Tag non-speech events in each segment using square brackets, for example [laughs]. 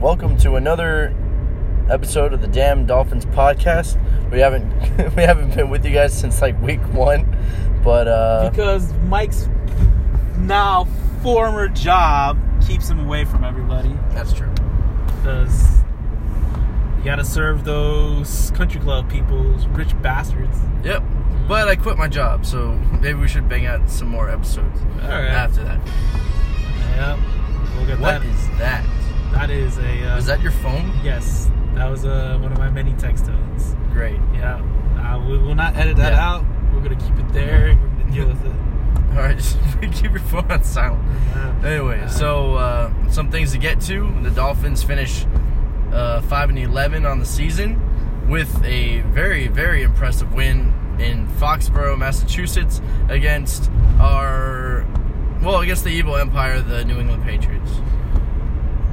welcome to another episode of the Damn Dolphins podcast. We haven't [laughs] we haven't been with you guys since like week one, but uh, because Mike's now former job keeps him away from everybody. that's true. Because you gotta serve those country club people, those rich bastards. Yep. But I quit my job, so maybe we should bang out some more episodes All right. after that. Yep. We'll get What that. is that? That is a. Uh, Is that your phone? Yes, that was uh, one of my many text tones. Great. Yeah. Uh, we will not edit that Yeah. out. We're gonna keep it there. We're gonna [laughs] deal with it. All right, [laughs] just keep your phone on silent. Yeah. Anyway, Uh, so uh, some things to get to. The Dolphins finish uh, five and eleven on the season with a very very impressive win in Foxborough, Massachusetts, against our well against the evil empire, the New England Patriots.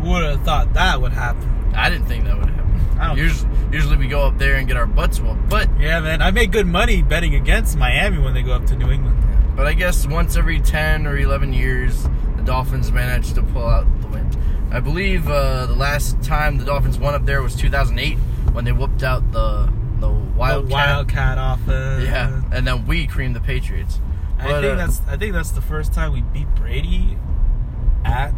Would have thought that would happen. I didn't think that would happen. I don't- Usually, usually we go up there and get our butts whooped, but Yeah, man. I make good money betting against Miami when they go up to New England. But I guess once every 10 or 11 years, the Dolphins manage to pull out the win. I believe uh, the last time the Dolphins won up there was 2008 when they whooped out the the Wildcat. The Wildcat offense. Yeah, and then we creamed the Patriots. I think uh, that's I think that's the first time we beat Brady at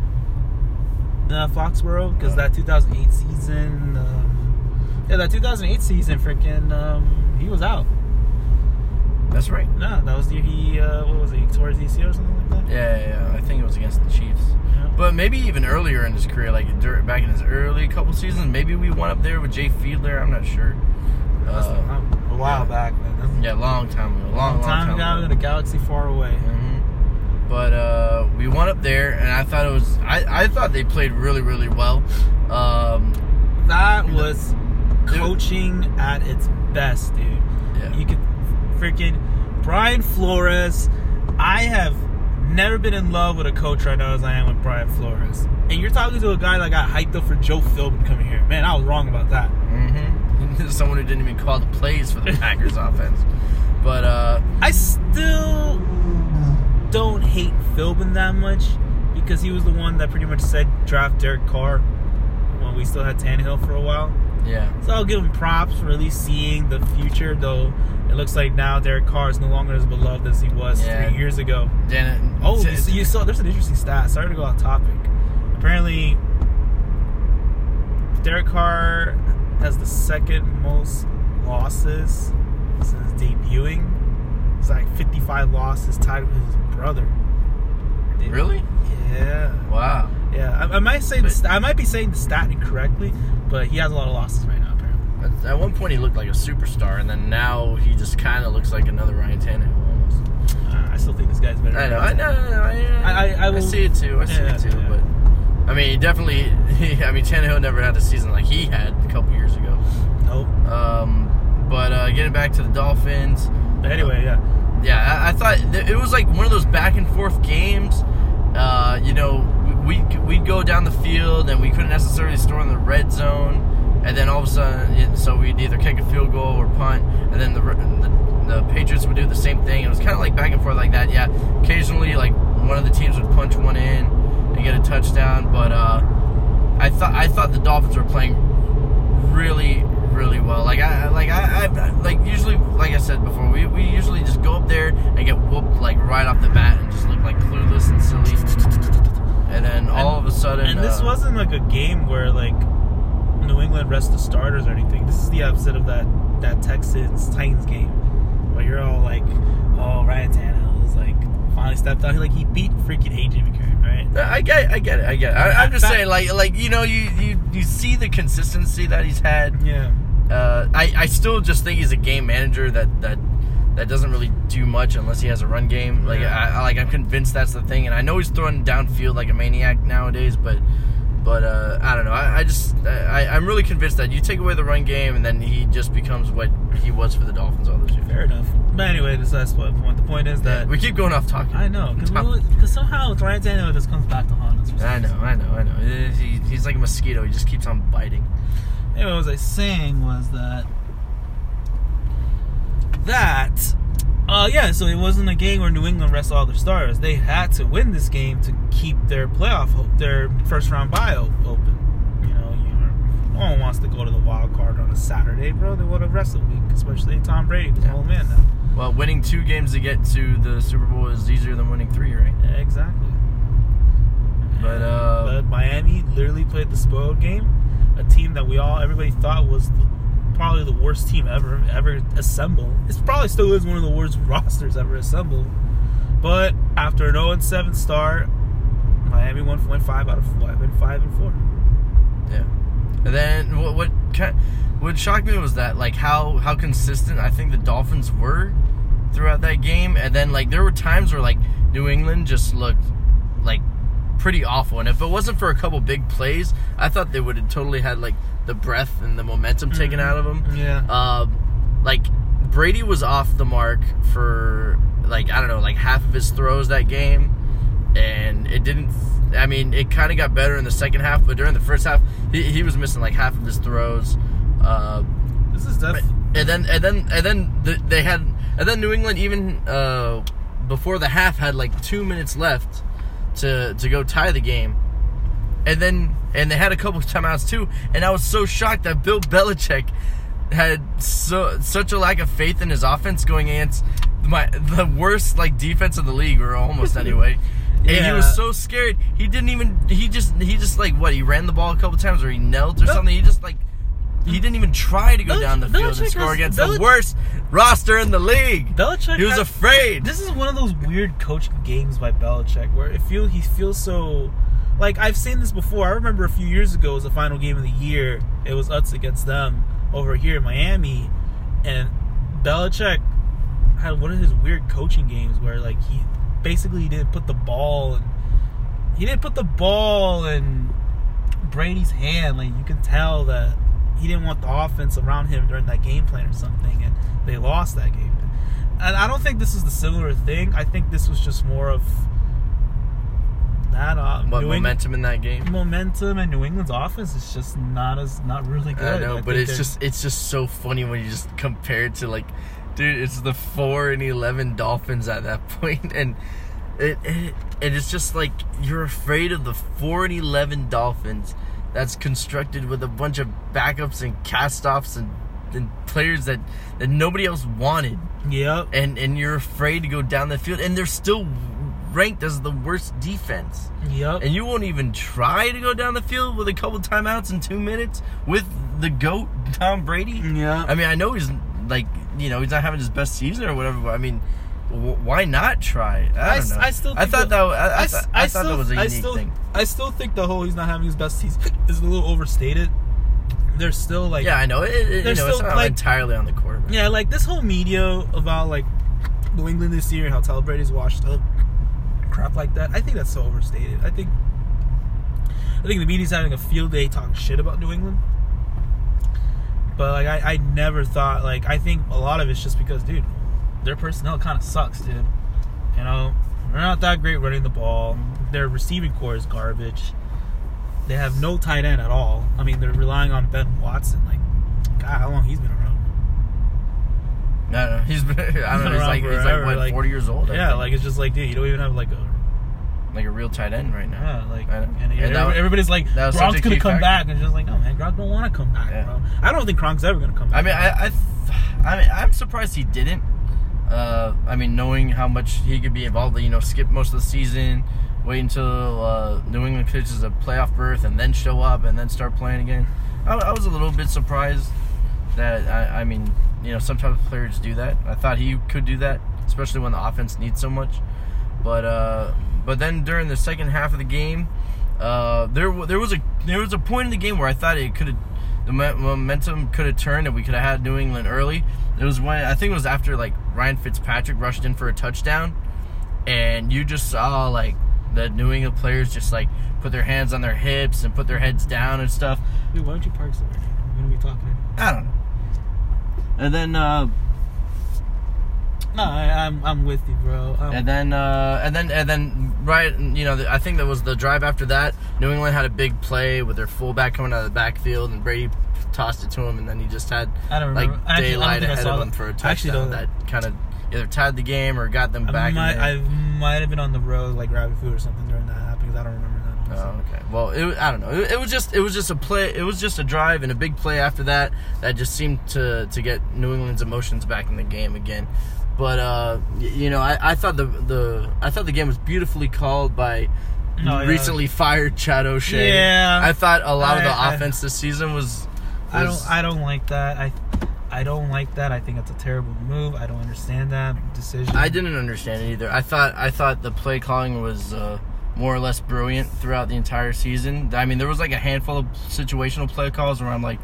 uh, Foxborough because that 2008 season, um, yeah, that 2008 season, freaking, um, he was out. That's right. No, that was the year he uh, what was it? He tore his ACL or something like that. Yeah, yeah, yeah, I think it was against the Chiefs. Yeah. But maybe even earlier in his career, like dur- back in his early couple seasons, maybe we went up there with Jay Fiedler. I'm not sure. Uh, a while yeah. back, man. That's yeah, long time ago. Long, long time, time ago in a galaxy far away. hmm But uh, we went up there, and I thought it was. I, I thought they played really, really well. Um, That was coaching at its best, dude. yeah. You could freaking Brian Flores. I have never been in love with a coach right now as I am with Brian Flores. And you're talking to a guy that got hyped up for Joe Philbin coming here. Man, I was wrong about that. hmm [laughs] Someone who didn't even call the plays for the [laughs] Packers offense. But uh, I still don't hate Philbin that much because he was the one that pretty much said draft Derek Carr when we still had Tannehill for a while. yeah, So I'll give him props for at least seeing the future, though it looks like now Derek Carr is no longer as beloved as he was Yeah. three years ago. Janet. Oh, you, you saw there's an interesting stat. Sorry to go off topic. Apparently, Derek Carr has the second most losses since debuting. It's like 55 losses, tied with his brother. really? Yeah. Wow. Yeah. I, I might say But- st- I might be saying the stat incorrectly, but he has a lot of losses right now. Apparently. At, one point, he looked like a superstar, and then now he just kind of looks like another Ryan Tannehill almost. Uh, I still think this guy's better. I know, I know, I, I, I- I- I see it too. I see Yeah, it too. yeah. But I mean, definitely. [laughs] He, I mean, Tannehill never had a season like he had a couple years ago. Nope. Um, but uh, getting back to the Dolphins, But anyway, yeah. Yeah, I, I thought th- it was like one of those back and forth games. Uh, you know, we we'd go down the field and we couldn't necessarily score in the red zone, and then all of a sudden, so we'd either kick a field goal or punt, and then the the, the Patriots would do the same thing. It was kind of like back and forth like that. Yeah, occasionally like one of the teams would punch one in and get a touchdown, but uh, I thought I thought the Dolphins were playing really really well. Like I like I, I like usually like I said before, we, we usually just go up there and get whooped like right off the bat and just look like clueless and silly. And then all of a sudden, And this uh, wasn't like a game where like New England rest the starters or anything. This is the opposite of that that Texans Titans game where you're all like, oh Ryan Tannehill is like finally stepped out. He like he beat freaking AJ McCarron, right? I get, I get it, I get it. I, I'm just saying, like, like you know, you, you you see the consistency that he's had. Yeah. Uh, I, I still just think he's a game manager that that that doesn't really do much unless he has a run game. Like Yeah. I, like I'm convinced that's the thing, and I know he's throwing downfield like a maniac nowadays, but but uh, I don't know. I, I just I, I'm really convinced that you take away the run game, and then he just becomes what he was for the Dolphins all those years. Fair enough. But anyway, this the point. The point is that we keep going off talking. I know because somehow Ryan Tannehill just comes back to haunt us. I know, I know, I know. He, he's like a mosquito. He just keeps on biting. Anyway, what was I saying was that that uh yeah, so it wasn't a game where New England rested all their stars. They had to win this game to keep their playoff hope, their first round bye o- open. You know, no one wants to go to the wild card on a Saturday, bro. They want to rest a week, especially Tom Brady, who's Yeah. an old man now. Well, winning two games to get to the Super Bowl is easier than winning three, right? Yeah, exactly. But uh, But Miami literally played the spoiled game, a team that we all everybody thought was probably the worst team ever ever assembled. It's probably still is one of the worst [laughs] rosters ever assembled. But after an 0 7 start, Miami went went five out of five and five and four. yeah. And then what what what shocked me was that like how how consistent I think the Dolphins were throughout that game, and then like there were times where like New England just looked pretty awful, and if it wasn't for a couple big plays, I thought they would have totally had like the breath and the momentum taken out of them. Yeah. um, like Brady was off the mark for like I don't know, like half of his throws that game, and it didn't. I mean, it kind of got better in the second half, but during the first half, he, he was missing like half of his throws. Uh, this is def- and then and then and then the, they had and then New England even uh, before the half had like two minutes left to to go tie the game, and then and they had a couple of [laughs] timeouts too. And I was so shocked that Bill Belichick had so such a lack of faith in his offense going against my the worst like defense in the league, or almost [laughs] anyway. And he was so scared. He didn't even. He just. He just like what? He ran the ball a couple times, or he knelt or something. He just like. He didn't even try to go Belich- down the field and score has- against Belich- the worst roster in the league. Belichick He was has- afraid. This is one of those weird coaching games by Belichick where it feel he feels so like I've seen this before. I remember a few years ago it was the final game of the year. It was us against them over here in Miami, and Belichick had one of his weird coaching games where like he basically he didn't put the ball and he didn't put the ball in Brady's hand. Like you can tell that he didn't want the offense around him during that game plan or something, and they lost that game. And I don't think this is the similar thing. I think this was just more of that uh, what New Eng- momentum in that game? momentum, and New England's offense is just not as not really good. I know, but it's they're- just it's just so funny when you just [laughs] compare it to like, dude, it's the four and eleven Dolphins at that [laughs] point, and it, it and it's just like you're afraid of the four and eleven Dolphins that's constructed with a bunch of backups and cast-offs and, and players that that nobody else wanted, Yep. and and you're afraid to go down the field, and they're still ranked as the worst defense. Yep. And you won't even try to go down the field with a couple timeouts in two minutes with the GOAT, Tom Brady? yeah. I mean, I know he's like, you know, he's not having his best season or whatever, but I mean, why not try? I don't know. I still I thought the- that, I, I, I, thought, I thought still, that was a I unique still, thing. I still think the whole he's not having his best season [laughs] is a little overstated. There's still like Yeah, I know. It, it, you know, There's it's still, not like- entirely on the quarterback. Yeah, like this whole media about like New England this year and how Tom Brady's washed up, crap like that. I think that's so overstated. I think I think the media's having a field day talking shit about New England. But like I, I never thought like I think a lot of it's just because dude, their personnel kind of sucks, dude. You know, they're not that great running the ball. Their receiving corps is garbage. They have no tight end at all. I mean, they're relying on Ben Watson. Like, God, how long he's been around? No, [laughs] don't. He's been, I don't know. He's like, he's like what, like- 40 years old? I Yeah, think. like it's just like, dude, you don't even have like a like a real tight end right now. yeah, like, and, And everybody's like, Gronk's gonna come factor. back, and it's just like, no, man, Gronk don't want to come back, Yeah. bro. I don't think Gronk's ever gonna come back. I mean, I, I, I mean, I'm surprised he didn't. Uh, I mean, knowing how much he could be involved, you know, skip most of the season, wait until uh, New England clinches a playoff berth, and then show up and then start playing again. I, I was a little bit surprised that. I, I mean, you know, sometimes players do that. I thought he could do that, especially when the offense needs so much. But uh, but then during the second half of the game, uh, there there was a there was a point in the game where I thought it could have the momentum could have turned and we could have had New England early. It was when I think it was after like Ryan Fitzpatrick rushed in for a touchdown, and you just saw like the New England players just like put their hands on their hips and put their heads down and stuff. Dude, why don't you park somewhere? We're gonna be talking. I don't know. And then uh, No, I, I'm I'm with you, bro. Um, And then, uh, and then, and then, right, you know, I think that was the drive after that. New England had a big play with their fullback coming out of the backfield, and Brady tossed it to him, and then he just had I don't like remember. Actually, I don't daylight I ahead of him that. for a I actually touchdown don't- that kind of either tied the game or got them I back. in might, I might have been on the road, like grabbing food or something during that happened. 'cause I don't remember that. Oh, okay. Well, it, I don't know. It, it was just it was just a play. It was just a drive and a big play after that that just seemed to to get New England's emotions back in the game again. But uh, you know, I, I thought the the I thought the game was beautifully called by yeah. recently fired Chad O'Shea. Yeah. I thought a lot of the I- I- offense this season was. I don't. I don't like that. I. I don't like that. I think it's a terrible move. I don't understand that decision. I didn't understand it either. I thought I thought the play calling was uh, more or less brilliant throughout the entire season. I mean, there was like a handful of situational play calls where I'm like,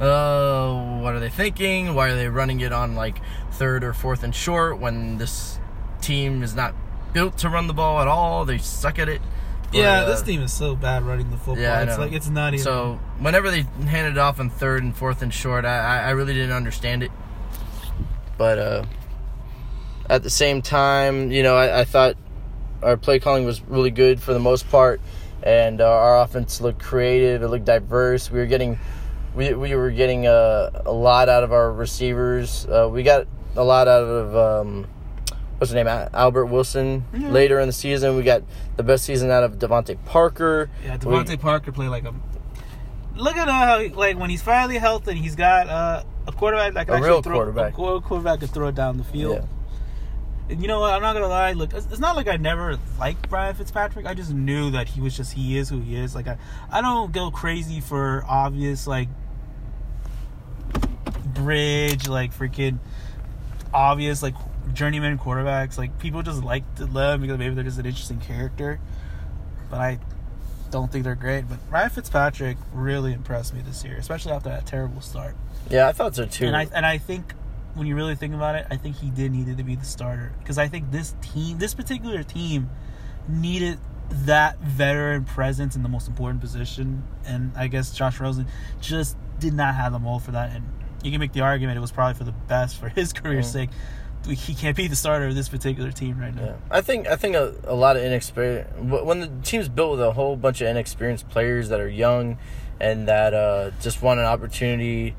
uh, what are they thinking? Why are they running it on like third or fourth and short when this team is not built to run the ball at all? They suck at it. Yeah, uh, this team is so bad running the football. Yeah, it's like it's not even. So whenever they handed it off on third and fourth and short, I, I really didn't understand it. But uh, at the same time, you know, I, I thought our play calling was really good for the most part, and uh, our offense looked creative. It looked diverse. We were getting, we, we were getting uh, a lot out of our receivers. Uh, we got a lot out of um, what's his name, Albert Wilson. Yeah. Later in the season, we got the best season out of DeVante Parker. yeah, We- Parker played like a. Look at how he- like when he's finally healthy, he's got uh, a quarterback that can A actually real throw, quarterback. A qu- quarterback can throw it down the field. Yeah. And you know what? I'm not gonna lie. Look, it's, it's not like I never liked Brian Fitzpatrick. I just knew that he was just he is who he is. Like I, I don't go crazy for obvious like bridge, like freaking obvious like journeyman quarterbacks. Like people just like to love because maybe they're just an interesting character. But I don't think they're great. But Ryan Fitzpatrick really impressed me this year, especially after that terrible start. Yeah, I thought so too. And I and I think when you really think about it, I think he did needed to be the starter because I think this team, this particular team, needed that veteran presence in the most important position. And I guess Josh Rosen just did not have the mold for that. And you can make the argument it was probably for the best for his [laughs] career's Mhm. sake. He can't be the starter of this particular team right now. Yeah, I think I think a, a lot of inexperience when the team's built with a whole bunch of inexperienced players that are young and that uh, just want an opportunity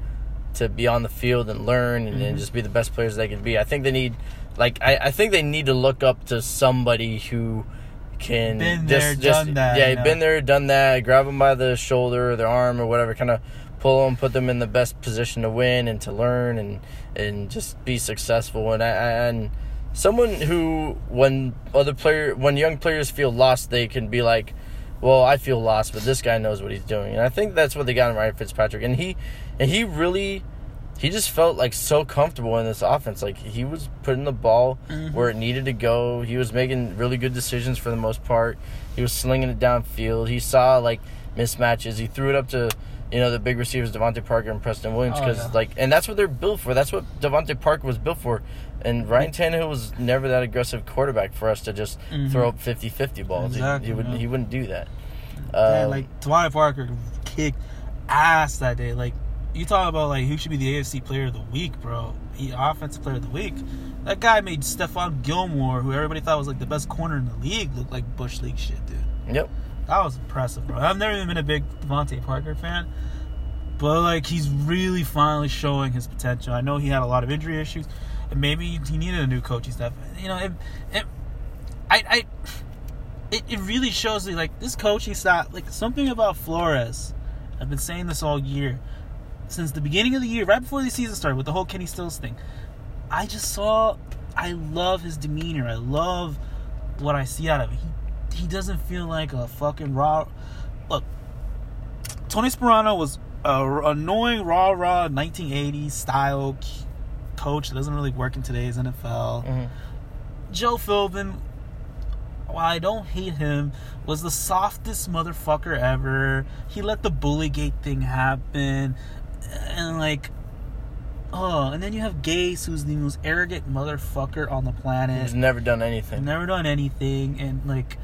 to be on the field and learn and, and Mhm. just be the best players they can be. I think they need like I, I think they need to look up to somebody who can Been just, there, just done that, yeah, you know? been there, done that. Grab them by the shoulder or their arm or whatever, kind of pull them, put them in the best position to win and to learn and and just be successful. And I, and someone who when other player when young players feel lost, they can be like, "Well, I feel lost, but this guy knows what he's doing." And I think that's what they got in Ryan Fitzpatrick. And he and he really he just felt like so comfortable in this offense. Like he was putting the ball Mhm. where it needed to go. He was making really good decisions for the most part. He was slinging it downfield. He saw like mismatches. He threw it up to you know the big receivers DeVante Parker and Preston Williams Oh, because yeah. like and that's what they're built for. That's what DeVante Parker was built for. And Ryan Tannehill was never that aggressive quarterback for us to just Mhm. throw up 50-50 balls. He- Exactly, he, wouldn't yeah. he wouldn't do that. Man, Um, like DeVante Parker kicked ass that day. Like you talk about like who should be the AFC Player of the Week, bro. He offensive Player of the Week. That guy made Stephon Gilmore, who everybody thought was like the best corner in the league, look like bush league shit, dude. yep. That was impressive, bro. I've never even been a big DeVante Parker fan, but like he's really finally showing his potential. I know he had a lot of injury issues, and maybe he needed a new coaching staff. You know, it, it, I, I, it, it really shows me like this coaching staff, like something about Flores. I've been saying this all year, since the beginning of the year, right before the season started, with the whole Kenny Stills thing. I just saw, I love his demeanor. I love what I see out of him. He, he doesn't feel like a fucking raw. Look, Tony Sparano was a r- annoying raw raw 1980s style coach that doesn't really work in today's NFL. Mhm. Joe Philbin, while I don't hate him, was the softest motherfucker ever. He let the bullygate thing happen, and like, oh, and then you have Gase, who's the most arrogant motherfucker on the planet. He's never done anything. Never done anything, and like,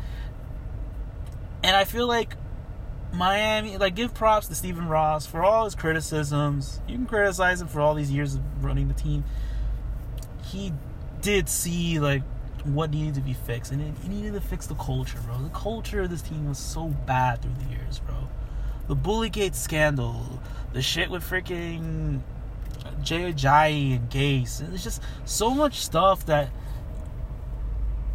and I feel like Miami, like, give props to Stephen Ross for all his criticisms. You can criticize him for all these years of running the team. He did see like what needed to be fixed, and he needed to fix the culture, bro. The culture of this team was so bad through the years, bro. The Bullygate scandal, the shit with freaking Jay Ajayi and Gase. It's just so much stuff that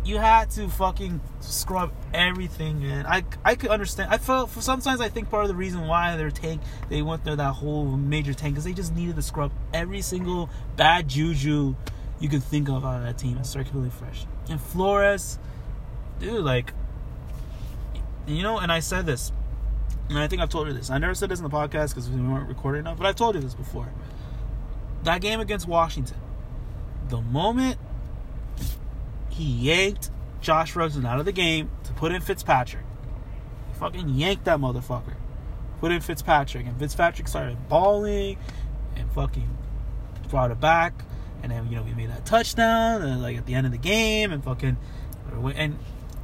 you had to fucking scrub everything, man. I I could understand. I felt for sometimes I think part of the reason why their tank they went through that whole major tank because they just needed to scrub every single bad juju you could think of out of that team and completely fresh. And Flores, dude, like, you know, and I said this, and I think I've told you this. I never said this in the podcast because we weren't recording enough, but I've told you this before. That game against Washington, the moment he yanked Josh Rosen out of the game to put in Fitzpatrick, he fucking yanked that motherfucker. Put in Fitzpatrick, and Fitzpatrick started balling and fucking brought it back. And then, you know, we made that touchdown, and like at the end of the game, and fucking. And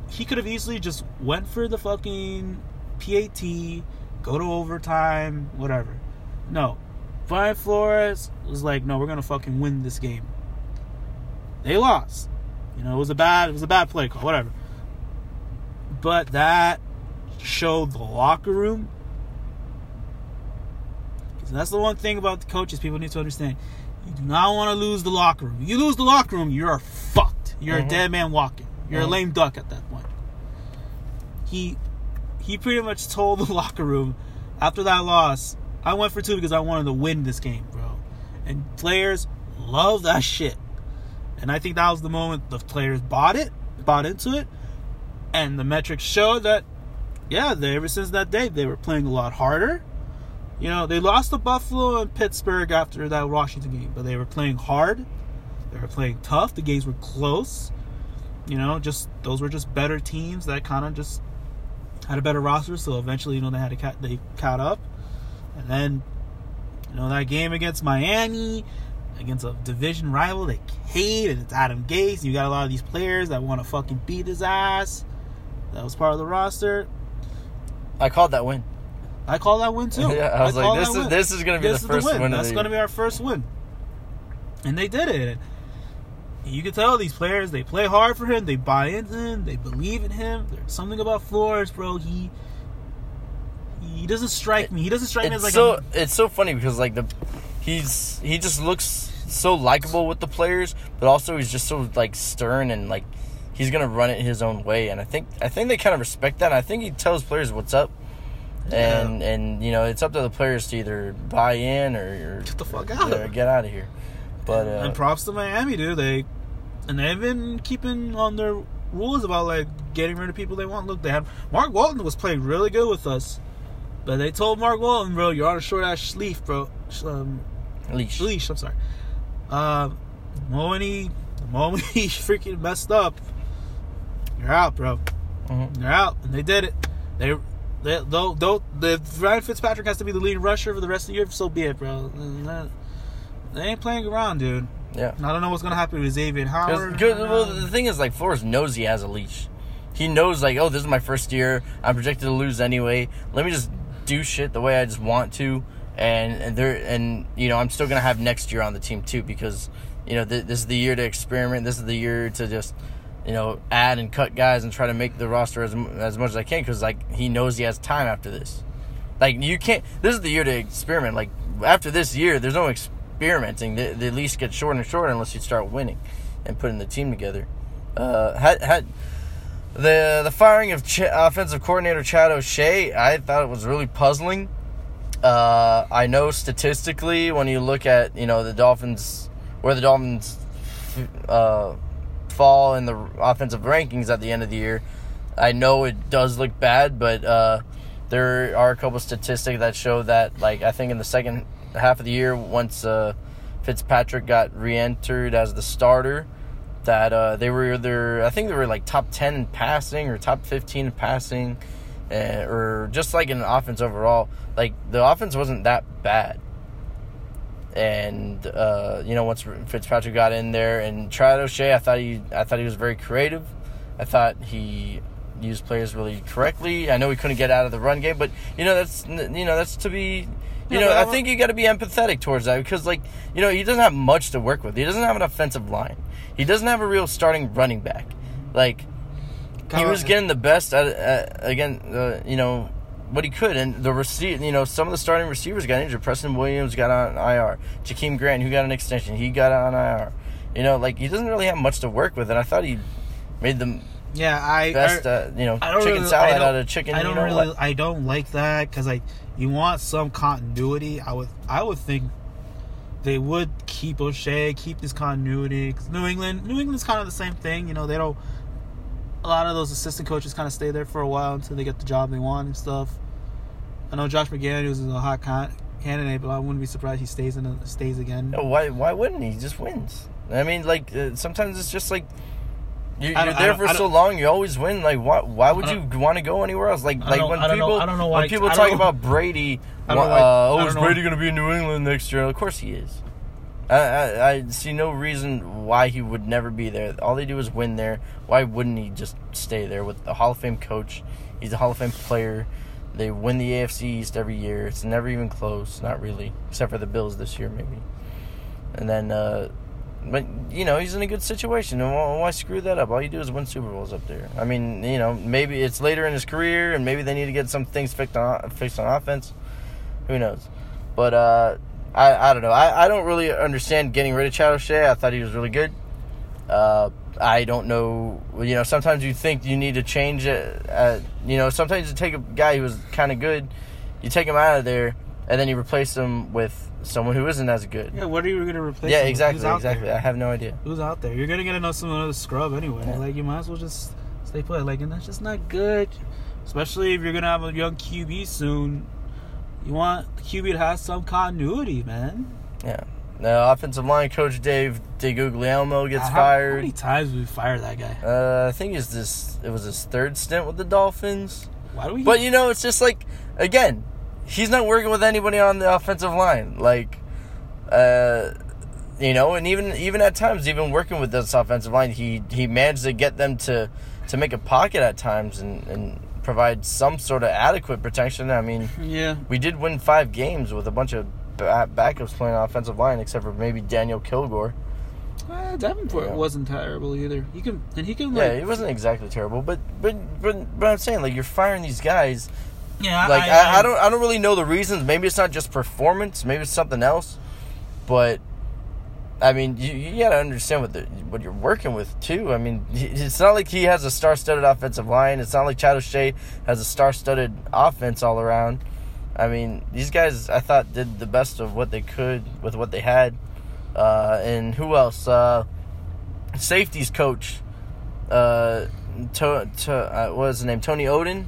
he could have easily just went for the fucking PAT, go to overtime, whatever. No. Brian Flores was like, no, we're gonna fucking win this game. They lost. You know, it was a bad it was a bad play call, whatever. But that showed the locker room. Because that's the one thing about the coaches people need to understand. You do not want to lose the locker room. You lose the locker room, you're fucked. You're Mhm. a dead man walking. You're Mhm. a lame duck at that point. He he pretty much told the [laughs] locker room after that loss, I went for two because I wanted to win this game, bro. And players love that shit. And I think that was the moment the players bought it, bought into it, and the metrics showed that, yeah, they, ever since that day they were playing a lot harder. You know, they lost to Buffalo and Pittsburgh after that Washington game, but they were playing hard. They were playing tough. The games were close. You know, just those were just better teams that kind of just had a better roster. So eventually, you know, they had to cat they caught up, and then you know that game against Miami, against a division rival they hate, and it's Adam Gase. You got a lot of these players that want to fucking beat his ass. That was part of the roster. I called that win. I called that win too. [laughs] Yeah, I was like, this that is win. this is gonna be This the first win. of That's going to be our first win. And they did it. You can tell these players they play hard for him. They buy into him. They believe in him. There's something about Flores, bro. He he doesn't strike me. He doesn't strike me as like so a, it's so funny because like the he's he just looks so likable with the players, but also he's just so like stern and like he's gonna run it his own way. And I think I think they kind of respect that. And I think he tells players what's up, and and you know it's up to the players to either buy in or, or get the fuck out. or get out of here. But uh, and props to Miami, dude. They and they've been keeping on their rules about like getting rid of people they want. Look, they had Mark Walton was playing really good with us, but they told Mark Walton, bro, you're on a short ass leash, bro. Um, leash. leash. I'm sorry. Um, the moment he, the moment he [laughs] freaking messed up, you're out, bro. Mhm. They're out, and they did it. They, they, though, though, the Ryan Fitzpatrick has to be the lead rusher for the rest of the year. So be it, bro. They ain't playing around, dude. Yeah. I don't know what's gonna happen with Xavier Howard. Well, the thing is, like Flores knows he has a leash. He knows, like, oh, this is my first year. I'm projected to lose anyway. Let me just do shit the way I just want to, and there and you know I'm still gonna have next year on the team too because you know th- this is the year to experiment. This is the year to just you know add and cut guys and try to make the roster as as much as I can because like he knows he has time after this. Like you can't. This is the year to experiment. Like after this year, there's no experimenting. The, the leash gets shorter and shorter unless you start winning and putting the team together. Uh, had had the the firing of Ch- offensive coordinator Chad O'Shea, I thought it was really puzzling. Uh, I know statistically, when you look at you know the Dolphins, where the Dolphins uh, fall in the offensive rankings at the end of the year, I know it does look bad, but uh, there are a couple statistics that show that, like I think in the second half of the year, once uh, Fitzpatrick got re-entered as the starter, that uh, they were either I think they were like top ten in passing or top fifteen in passing, uh, or just like in offense overall. Like the offense wasn't that bad. And uh, you know, once Fitzpatrick got in there and tried O'Shea, I thought he I thought he was very creative. I thought he used players really correctly. I know he couldn't get out of the run game, but you know that's you know that's to be. You know, I think you got to be empathetic towards that because, like, you know, he doesn't have much to work with. He doesn't have an offensive line. He doesn't have a real starting running back. Like, he was getting the best at, at again, uh, you know, what he could, and the receive, you know, some of the starting receivers got injured. Preston Williams got on IR. Jakeem Grant, who got an extension, he got on IR. You know, like he doesn't really have much to work with, and I thought he made the Yeah, I best, uh, you know, chicken really, salad out of chicken. I don't you know really? I don't like that because I, you want some continuity. I would, I would think they would keep O'Shea, keep this continuity. 'Cause New England, New England's kind of the same thing. You know, they don't. A lot of those assistant coaches kind of stay there for a while until they get the job they want and stuff. I know Josh McDaniels is a hot con- candidate, but I wouldn't be surprised he stays in, a, stays again. No, why? Why wouldn't he? He just wins. I mean, like uh, sometimes it's just like you, you're there for so long, you always win. Like, why? Why would you want to go anywhere else? Like, like when I don't know- people, I don't know when people talk about Brady, [laughs] uh, why- oh, is Brady going to be in New England next year? Of course he is. I, I, see no reason why he would never be there. All they do is win there. Why wouldn't he just stay there with the Hall of Fame coach? He's a Hall of Fame player. They win the AFC East every year. It's never even close, not really, except for the Bills this year maybe. And then, uh, but you know, he's in a good situation. And why, why screw that up? All you do is win Super Bowls up there. I mean, you know, maybe it's later in his career, and maybe they need to get some things fixed on fixed on offense. Who knows? But uh, I I don't know. I, I don't really understand getting rid of Chad O'Shea. I thought he was really good. Uh, I don't know. You know, sometimes you think you need to change it. Uh, you know, sometimes you take a guy who was kind of good, you take him out of there, and then you replace him with someone who isn't as good. Yeah, what are you going to replace? Yeah, exactly, exactly. there? I have no idea. Who's out there? You're gonna get another some another scrub anyway. Yeah. Like you might as well just stay put. Like and that's just not good. Especially if you're gonna have a young QB soon. You want QB to have some continuity, man. Yeah. The offensive line coach Dave DeGuglielmo gets how- How fired. many times did we fire that guy? Uh, I think it's this. It was his third stint with the Dolphins. Why do we? But you know, it's just like again, he's not working with anybody on the offensive line. Like, uh, you know, and even even at times, even working with this offensive line, he he managed to get them to to make a pocket at times and and provide some sort of adequate protection. I mean, yeah. we did win five games with a bunch of ba- backups playing offensive line, except for maybe Daniel Kilgore. Uh, Davenport Yeah. wasn't terrible either. He can and he can Yeah, like he wasn't exactly terrible, but but but but I'm saying like you're firing these guys. yeah. Like I, I, don't I don't really know the reasons. Maybe it's not just performance. Maybe it's something else. But I mean, you, you got to understand what the what you're working with too. I mean, it's not like he has a star-studded offensive line. It's not like Chad O'Shea has a star-studded offense all around. I mean, these guys I thought did the best of what they could with what they had. Uh, and who else? Uh, safeties coach. Uh, to, to uh, what was his name? Tony Oden.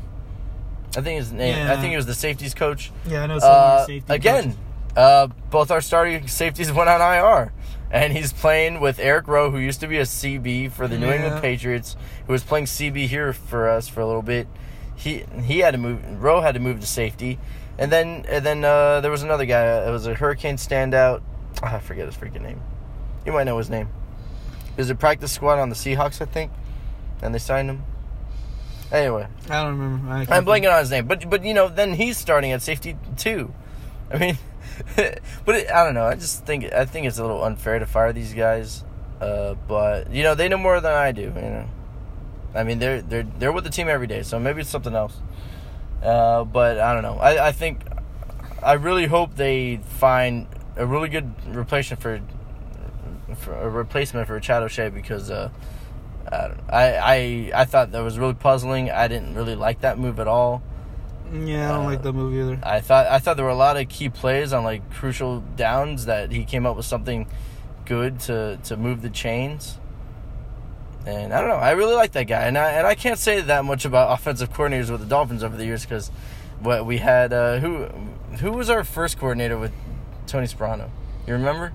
I think his name. I think it was the safeties coach. Yeah, I know. Uh, safety again, uh, both our starting safeties [laughs] went on IR, and he's playing with Eric Rowe, who used to be a CB for the New Yeah. England Patriots, who was playing CB here for us for a little bit. He he had to move. Rowe had to move to safety, and then and then uh, there was another guy. It was a Hurricane standout. Ah, I forget his freaking name. You might know his name. He was a practice squad on the Seahawks, I think, and they signed him. Anyway, I don't remember. I I'm can't blanking on his name, but but you know, then he's starting at safety too. I mean, [laughs] but it, I don't know. I just think I think it's a little unfair to fire these guys. Uh, but you know, they know more than I do. You know, I mean, they're they're they're with the team every day, so maybe it's something else. Uh, but I don't know. I I think I really hope they find a really good replacement for, for a replacement for Chad O'Shea because. Uh, I, I I I thought that was really puzzling. I didn't really like that move at all. Yeah, I don't Uh, like that movie either. I thought I thought there were a lot of key plays on like crucial downs that he came up with something good to to move the chains. And I don't know. I really like that guy, and I and I can't say that much about offensive coordinators with the Dolphins over the years because what we had uh, who who was our first coordinator with Tony Sparano. You remember?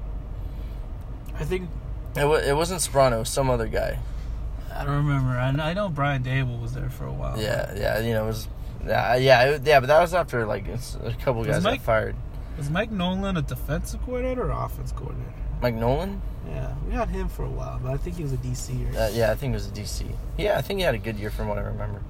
I think It, wa it wasn't Sparano, it was some other guy. I don't remember. I I know Brian Daboll was there for a while. Yeah, yeah, you know, it was yeah, yeah, it- yeah, but that was after like a couple guys Mike- got fired. Was Mike Nolan a defensive coordinator or offense coordinator? Mike Nolan? Yeah, we had him for a while, but I think he was a DC or Uh, yeah, I think it was a DC. Yeah, I think he had a good year from what I remember.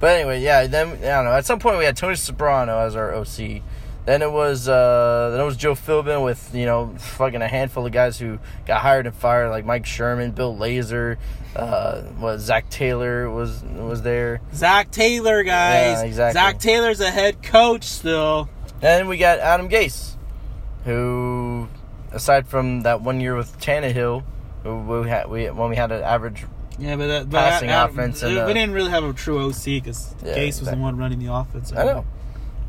But anyway, yeah. Then I don't know. At some point, we had Tony Soprano as our OC. Then it was uh, then it was Joe Philbin with you know fucking a handful of guys who got hired and fired like Mike Sherman, Bill Lazor, uh, was Zac Taylor was was there. Zac Taylor, guys. Yeah, exactly. Zac Taylor's a head coach still. Then we got Adam Gase, who aside from that one year with Tannehill, who we had we when we had an average Yeah, but, that, but Passing I- I- offense we and, uh, didn't really have a true OC because Yeah, Gase was the one running the offense. I know.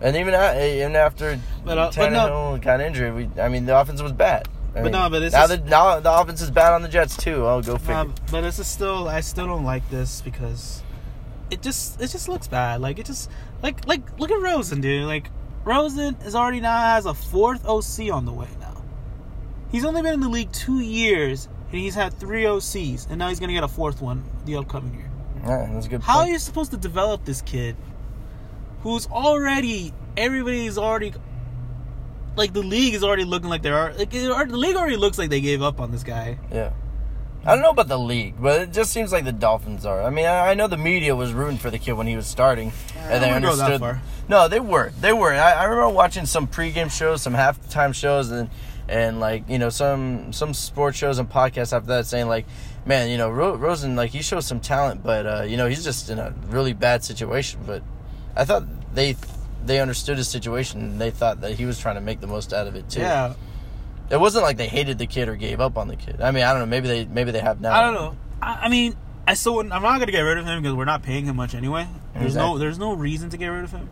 And even a- even after But, uh, but no- got injured, we I mean the offense was bad. I But mean, no, but it's now just- the now the offense is bad on the Jets too. I'll go figure. Um, but this is still, I still don't like this because it just, it just looks bad. Like it just, like, like look at Rosen, dude. Like Rosen is already now has a fourth OC on the way now. He's only been in the league two years and he's had three OCs, and now he's gonna get a fourth one the upcoming year. yeah, that's good. How are you supposed to develop this kid who's already everybody's already like the league is already looking like they're like the league already looks like they gave up on this guy. Yeah. I don't know about the league, but it just seems like the Dolphins are. I mean, I, I know the media was rooting for the kid when he was starting, and they understood. No, they were. They were. I, I remember watching some pregame shows, some halftime shows, and and like you know some some sports shows and podcasts after that saying like, man, you know Ro- Rosen like he shows some talent, but uh, you know he's just in a really bad situation. But I thought they they understood his situation and they thought that he was trying to make the most out of it too. Yeah, It wasn't like they hated the kid or gave up on the kid. I mean, I don't know. Maybe they maybe they have now. I don't know. I, I mean, I still wouldn't, I'm not gonna get rid of him because we're not paying him much anyway. There's no there's no reason to get rid of him.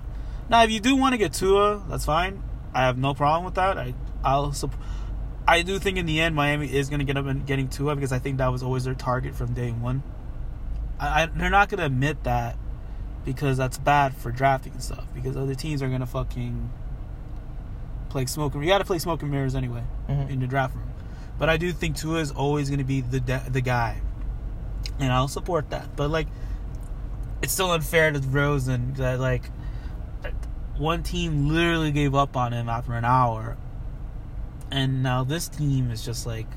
Now, if you do want to get Tua, that's fine. I have no problem with that. I I'll sup- I do think in the end Miami is gonna get up and getting Tua because I think that was always their target from day one. I, I they're not gonna admit that because that's bad for drafting and stuff because other teams are gonna fucking play smoke and you gotta play smoke and mirrors anyway Mhm. in the draft room. But I do think Tua is always gonna be the de- the guy, and I'll support that. But like, it's still unfair to Rosen that like one team literally gave up on him after an hour, and now this team is just like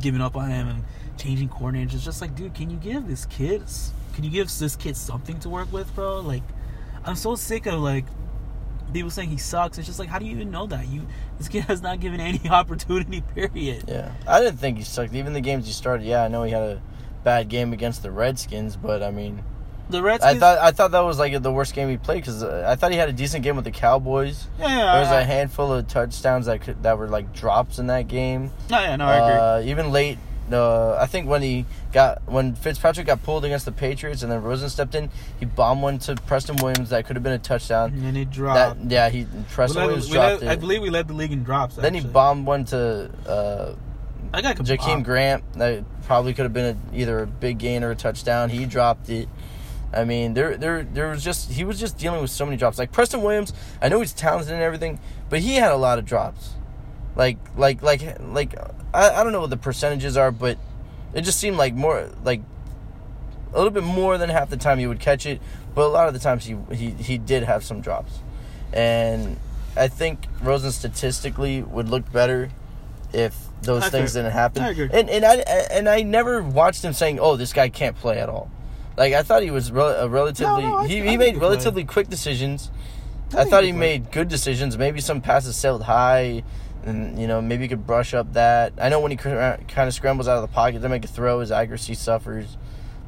giving up on him and changing coordinators. It's just like, dude, can you give this kid? Can you give this kid something to work with, bro? Like, I'm so sick of like people saying he sucks. It's just like, how do you even know that? You this kid [laughs] has not given any [laughs] opportunity. Period. Yeah, I didn't think he sucked. Even the games he started, yeah, I know he had a bad game against the Redskins, but I mean, The Redskins. I thought I thought that was like the worst game he played because uh, I thought he had a decent game with the Cowboys. yeah, yeah, There was I- a handful of touchdowns that could, that were like drops in that game. no, yeah, no, I agree. Uh, even late, uh, I think when he got when Fitzpatrick got pulled against the Patriots and then Rosen stepped in, he bombed one to Preston Williams that could have been a touchdown. and then it That dropped. yeah, he Preston led- Williams dropped led- I believe we led the league in drops. Then he bombed one to uh, I got Jakeem Grant. That probably could have been a, either a big gain or a touchdown. He dropped it. I mean, there, there, there was just he was just dealing with so many drops. Like Preston Williams, I know he's talented and everything, but he had a lot of drops. Like, like, like, like, I, I don't know what the percentages are, but it just seemed like more like a little bit more than half the time he would catch it, but a lot of the times he he, he did have some drops, and I think Rosen statistically would look better if those I things agree. didn't happen. I agree. And and I and I never watched him saying, "Oh, this guy can't play at all." Like I thought he was rel- a relatively No, no, I- he, he made could play. relatively quick decisions. I I, thought he made good decisions. Maybe some passes sailed high, and you know maybe he could brush up that. I know when he kind of scrambles out of the pocket to make a throw, his accuracy suffers.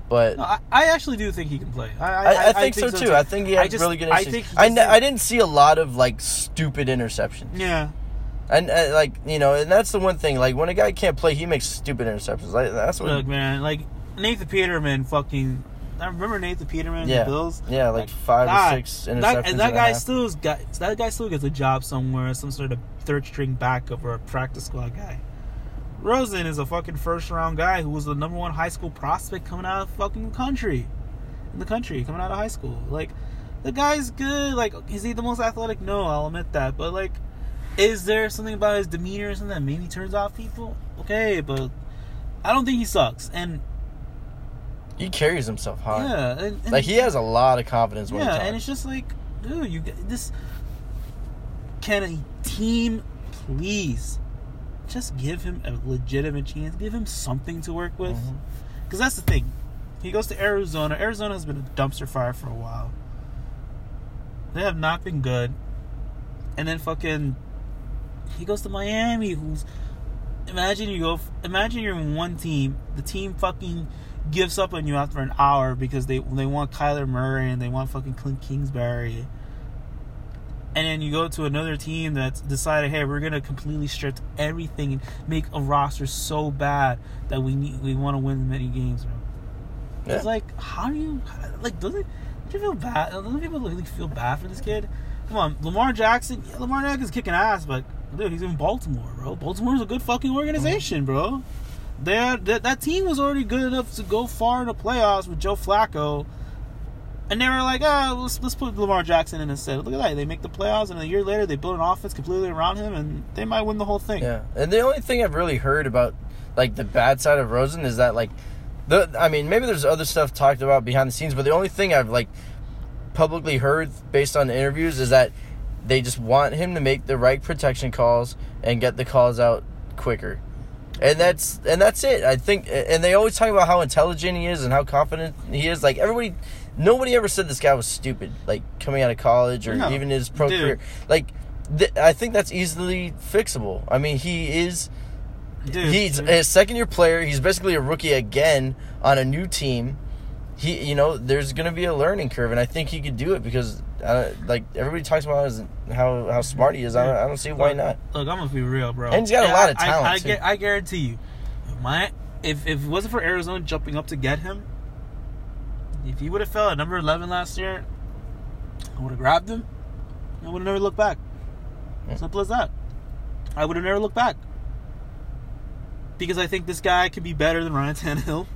But No, I, I actually do think he can play. I, I, I, I, think, so too. I think he I had just- really good. I think I, a- I didn't see a lot of like stupid interceptions. Yeah. And uh, like you know, and that's the one thing. Like when a guy can't play, he makes stupid interceptions. Like that's what. Look, man, like Nathan Peterman, fucking. I remember Nathan Peterman, yeah, the Bills. yeah, like Like, five God, or six interceptions. That, and that and guy still got that guy still gets a job somewhere, some sort of third string backup or a practice squad guy. Rosen is a fucking first round guy who was the number one high school prospect coming out of fucking country, in the country coming out of high school. Like, the guy's good. Like, is he the most athletic? No, I'll admit that. But like, is there something about his demeanor or something that maybe turns off people? Okay, but I don't think he sucks. And he carries himself high. yeah, and, and Like he has a lot of confidence yeah, and it's just like, dude, you this. Can a team please just give him a legitimate chance? Give him something to work with, mm-hmm. because that's the thing. He goes to Arizona. Arizona has been a dumpster fire for a while. They have not been good, and then fucking, he goes to Miami. Who's imagine you go. Imagine you're in one team. The team fucking gives up on you after an hour because they they want Kyler Murray and they want fucking Clint Kingsbury. And then you go to another team that's decided, hey, we're gonna completely strip everything and make a roster so bad that we need we want to win many games, bro. It's like, how do you like? Doesn't don't you feel bad? Doesn't people really feel bad for this kid? Come on, Lamar Jackson. Yeah, Lamar Jackson's kicking ass, but dude, he's in Baltimore, bro. Baltimore's a good fucking organization, bro. That that team was already good enough to go far in the playoffs with Joe Flacco, and they were like, ah, let's let's put Lamar Jackson in instead. Look at that, they make the playoffs, and a year later they build an offense completely around him, and they might win the whole thing. Yeah, and the only thing I've really heard about, like the bad side of Rosen, is that like, the I mean maybe there's other stuff talked about behind the scenes, but the only thing I've like publicly heard based on the interviews is that they just want him to make the right protection calls and get the calls out quicker. And that's and that's it. I think and they always talk about how intelligent he is and how confident he is. Like everybody nobody ever said this guy was stupid like coming out of college or No. even his pro Dude. career. Like th- I think that's easily fixable. I mean, he is Dude, he's dude. a second year player. He's basically a rookie again on a new team. He, you know, there's going to be a learning curve, and I think he could do it because, uh, like everybody talks about his, how how smart he is. I don't, I don't see why Look, not. Look, I'm gonna be real, bro. And he's got a lot of talent, I, I, gu- I guarantee you, my if if it wasn't for Arizona jumping up to get him, if he would have fell at number 11 last year, I would have grabbed him. I would have never looked back. Simple as that. I would have never looked back because I think this guy could be better than Ryan Tannehill.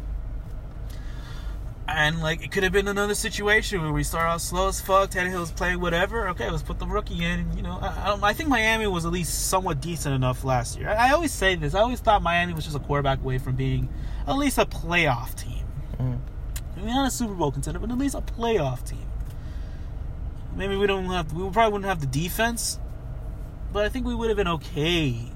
And like it could have been another situation where we start out slow as fuck. Tannehill's playing whatever. Okay, let's put the rookie in. You know, I, I, don't- I think Miami was at least somewhat decent enough last year. I, I always say this. I always thought Miami was just a quarterback away from being at least a playoff team. Mhm. I mean, not a Super Bowl contender, but at least a playoff team. Maybe we don't have. We probably wouldn't have the defense, but I think we would have been okay.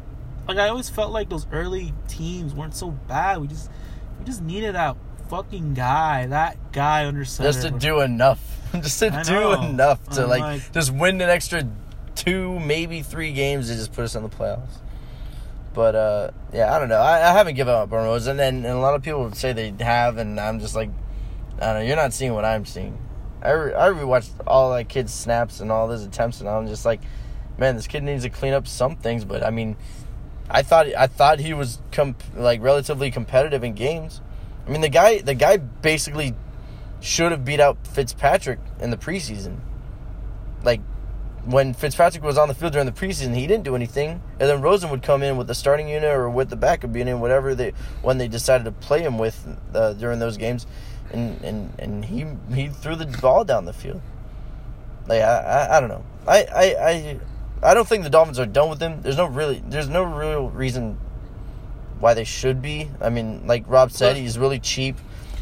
Like I always felt like those early teams weren't so bad. We just we just needed that fucking guy, that guy under center. Just to do enough, [laughs] just to I do know. enough to like, like- just win an extra two, maybe three games to just put us in the playoffs. But uh, yeah, I don't know. I, I haven't given up on Rosen, and, and a lot of people would say they have, and I'm just like, I don't know. You're not seeing what I'm seeing. I re- I rewatched all that kid's snaps and all his attempts, and I'm just like, man, this kid needs to clean up some things. But I mean, I thought I thought he was comp- like relatively competitive in games. I mean, the guy the guy basically should have beat out Fitzpatrick in the preseason. Like when Fitzpatrick was on the field during the preseason, he didn't do anything, and then Rosen would come in with the starting unit or with the backup unit, whatever they when they decided to play him with uh, during those games, and, and and he he threw the ball down the field. Like I I, I don't know. I, I I I don't think the Dolphins are done with him. There's no really there's no real reason why they should be. I mean, like Rob said, he's really cheap.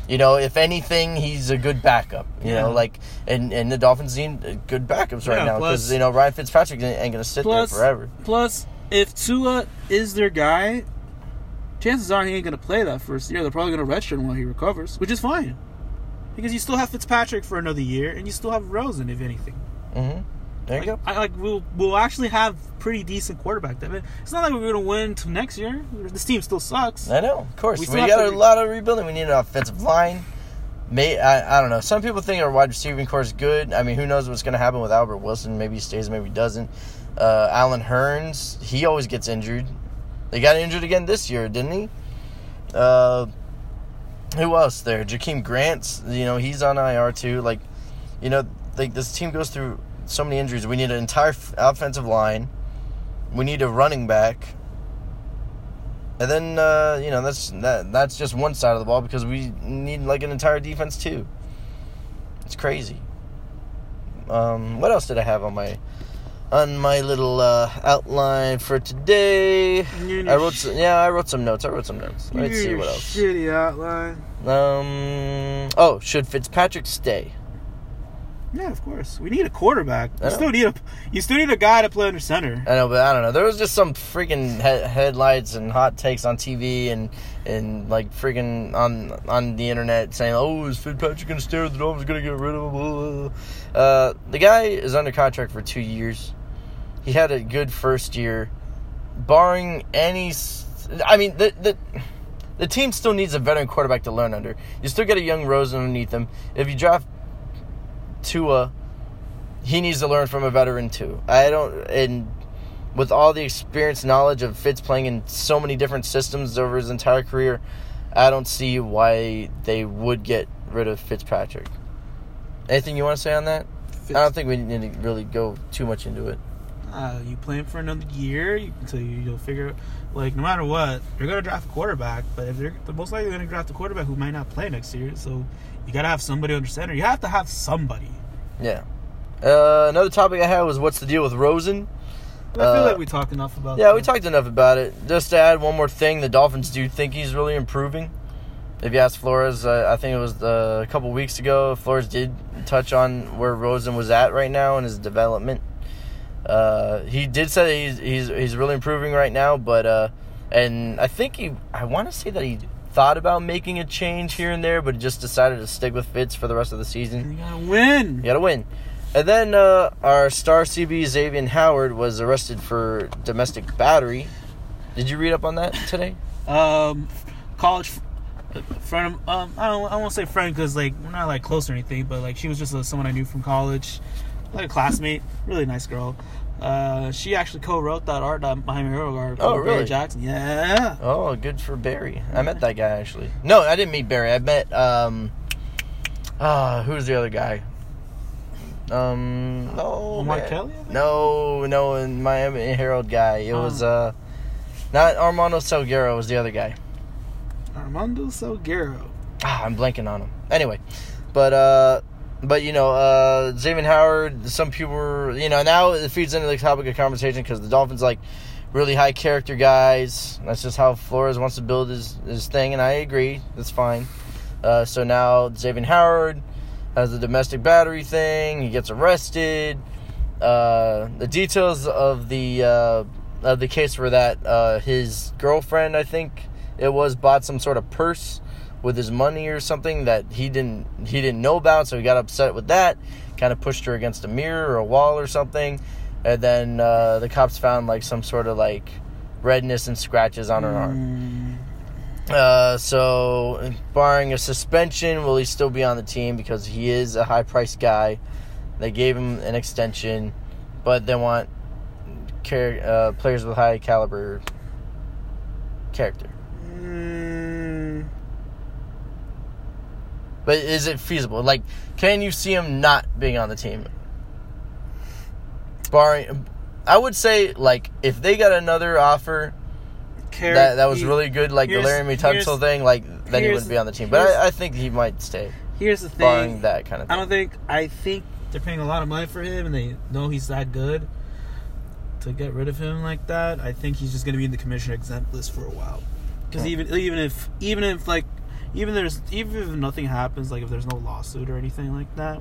You know, if anything, he's a good backup. You Yeah. know, like and and the Dolphins need good backups right Yeah, now because you know Ryan Fitzpatrick ain't ain't gonna sit Plus, there forever. plus, if Tua is their guy, chances are he ain't gonna play that first year. They're probably gonna redshirt him while he recovers, which is fine. Because you still have Fitzpatrick for another year, and you still have Rosen, if anything. hmm There you Like, go. I, like we'll we'll actually have pretty decent quarterback. depth. It's not like we're gonna win to next year. This team still sucks. I know, of course. We We, got a re- lot of rebuilding. We need an offensive line. May I, I don't know. Some people think our wide receiving corps is good. I mean, who knows what's going to happen with Albert Wilson? Maybe he stays, maybe he doesn't. Uh, Allen Hurns, he always gets injured. They got injured again this year, didn't he? Uh, who else there? Jakeem Grant's, you know, he's on IR too. Like, you know, like this team goes through so many injuries. We need an entire f- offensive line. We need a running back. And then uh, you know that's that that's just one side of the ball because we need like an entire defense too. It's crazy. Um, what else did I have on my on my little uh, outline for today? I wrote some, yeah, I wrote some notes. I wrote some notes. Let's see what else. Shitty outline. Um, oh, should Fitzpatrick stay? Yeah, of course. We need a quarterback. You still need a you still need a guy to play under center. I know, but I don't know. There was just some freaking he- headlights and hot takes on TV and and like freaking on on the internet saying, "Oh, is Fitzpatrick gonna stay? or The Dolphins gonna get rid of him." Uh, the guy is under contract for two years. He had a good first year, barring any. I mean, the the. The team still needs a veteran quarterback to learn under. You still get a young Rosen underneath him. If you draft Tua, he needs to learn from a veteran too. I don't and with all the experience knowledge of Fitz playing in so many different systems over his entire career, I don't see why they would get rid of Fitzpatrick. Anything you want to say on that? I don't think we need to really go too much into it. Uh, you play him for another year until you, you'll figure like no matter what you're gonna draft a quarterback but if they're, they're most likely gonna draft a quarterback who might not play next year so you gotta have somebody under center you have to have somebody Yeah. Uh, another topic I had was what's the deal with Rosen? I feel Uh, like we talked enough about Yeah, we talked enough about it. Just to add one more thing, the Dolphins do think he's really improving. If you ask Flores, uh, I think it was uh, a couple weeks ago, Flores did touch on where Rosen was at right now in his development. Uh, he did say he's, he's he's really improving right now, but uh, and I think he I want to say that he thought about making a change here and there, but just decided to stick with Fitz for the rest of the season. you gotta win You gotta win. And then uh, our star CB Xavier Howard was arrested for domestic battery. Did you read up on that today? um college friend of- um I don't I won't say friend because like we're not like close or anything but like she was just uh, someone I knew from college like a classmate really nice girl uh she actually co-wrote that art that My Hero article Oh, with Barry really? Jackson yeah Oh, good for Barry. I met that guy actually. No, I didn't meet Barry. I met um, ah, who's the other guy? Um, no. Kelly, No, no, and Miami Herald guy. It Oh. was uh, not Armando Salguero. Was the other guy. Armando Salguero Ah, I'm blanking on him. Anyway, but uh, but you know, uh, Xavier Howard. Some people, were, you know, now it feeds into the topic of conversation because the Dolphins like really high character guys. That's just how Flores wants to build his his thing, and I agree. That's fine. Uh, so now Xavier Howard has the domestic battery thing. He gets arrested. Uh, the details of the uh, of the case were that uh, his girlfriend, I think it was, bought some sort of purse with his money or something that he didn't he didn't know about. So he got upset with that. Kind of pushed her against a mirror or a wall or something. And then uh, the cops found like some sort of like redness and scratches on her arm. Mm, Uh, so, barring a suspension, will he still be on the team because he is a high priced guy? They gave him an extension, but they want uh, players with high caliber character. mm, But is it feasible? Like, can you see him not being on the team? Barring, I would say like if they got another offer Char- that that was he- really good, like the Laremy Tunsil thing, like then he wouldn't be on the team. But I, I think he might stay, Here's the thing. barring that kind of I don't think. I think they're paying a lot of money for him, and they know he's that good. To get rid of him like that, I think he's just going to be in the commissioner exempt list for a while. Because Hmm. even even if even if like even there's even if nothing happens, like if there's no lawsuit or anything like that,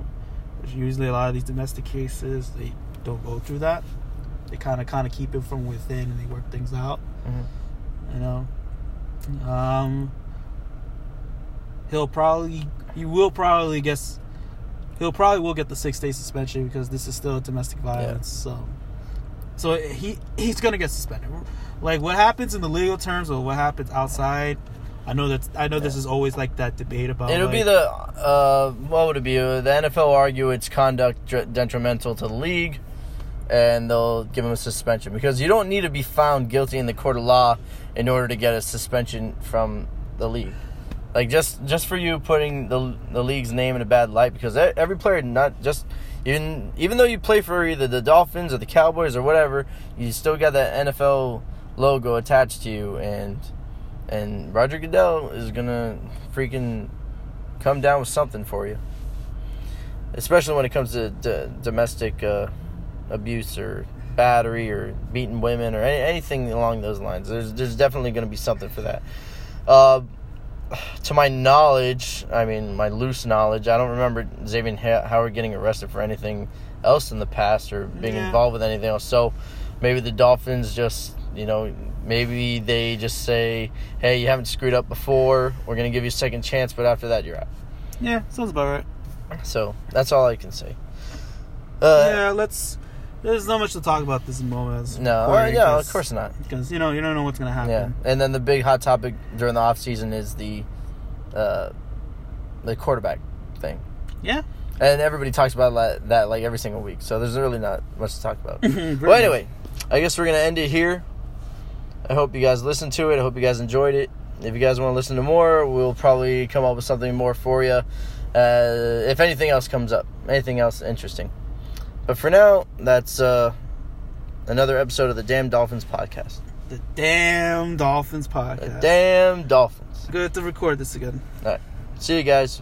which usually a lot of these domestic cases they don't go through that. They kind of kind of keep it from within and they work things out. Mhm. You know, um, he'll probably he will probably guess he'll probably will get the six day suspension because this is still domestic violence. So, so he he's gonna get suspended. Like what happens in the legal terms or what happens outside. I know that I know this is always like that debate about. It'll be the uh, what would it be? Uh, The NFL argue it's conduct detrimental to the league, and they'll give him a suspension because you don't need to be found guilty in the court of law in order to get a suspension from the league. Like just just for you putting the the league's name in a bad light because every player not just even even though you play for either the Dolphins or the Cowboys or whatever, you still got that NFL logo attached to you and and Roger Goodell is gonna freaking come down with something for you, especially when it comes to d- domestic uh, abuse or battery or beating women or any- anything along those lines. There's there's definitely gonna be something for that. Uh, to my knowledge, I mean my loose knowledge, I don't remember Xavier Howard getting arrested for anything else in the past or being Yeah. involved with anything else. So maybe the Dolphins just, you know, maybe they just say, "Hey, you haven't screwed up before. We're gonna give you a second chance, but after that, you're out." yeah, sounds about right. So that's all I can say. Uh, yeah, let's. There's not much to talk about this moment. as No, uh, recording, yeah, of course not. Because you know you don't know what's gonna happen. Yeah, and then the big hot topic during the off season is the, uh, the quarterback thing, Yeah. and everybody talks about that, that like every single week. So there's really not much to talk about. [laughs] Well, anyway, I guess we're gonna end it here. I hope you guys listened to it. I hope you guys enjoyed it. If you guys want to listen to more, we'll probably come up with something more for you. uh, if anything else comes up, anything else interesting. But for now, that's uh, another episode of the Damn Dolphins podcast. The damn Dolphins podcast. The. Damn Dolphins. Good to record this again. All right. See you guys.